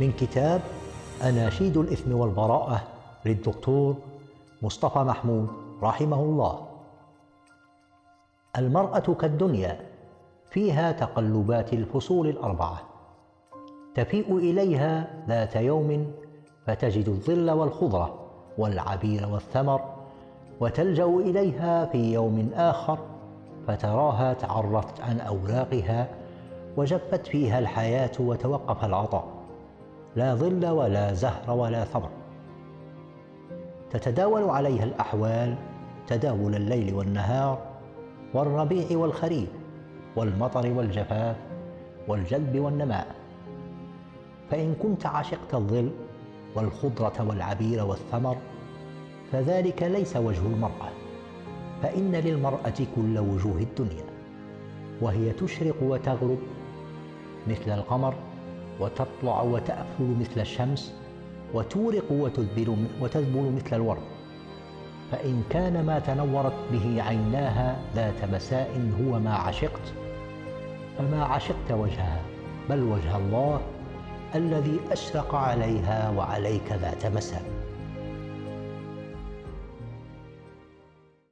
من كتاب أناشيد الإثم والبراءة للدكتور مصطفى محمود رحمه الله. المرأة كالدنيا فيها تقلبات الفصول الأربعة. تفيء إليها ذات يوم فتجد الظل والخضرة والعبير والثمر وتلجأ إليها في يوم آخر فتراها تعرفت عن أوراقها وجفت فيها الحياة وتوقف العطاء. لا ظل ولا زهر ولا ثمر. تتداول عليها الأحوال تداول الليل والنهار والربيع والخريف والمطر والجفاف والجلب والنماء. فإن كنت عشقت الظل والخضرة والعبير والثمر فذلك ليس وجه المرأة فإن للمرأة كل وجوه الدنيا وهي تشرق وتغرب مثل القمر وتطلع وتأفل مثل الشمس وتورق وتذبل وتذبل مثل الورد فإن كان ما تنورت به عيناها ذات مساء هو ما عشقت. فما عشقت وجهها بل وجه الله الذي أشرق عليها وعليك ذات مساء.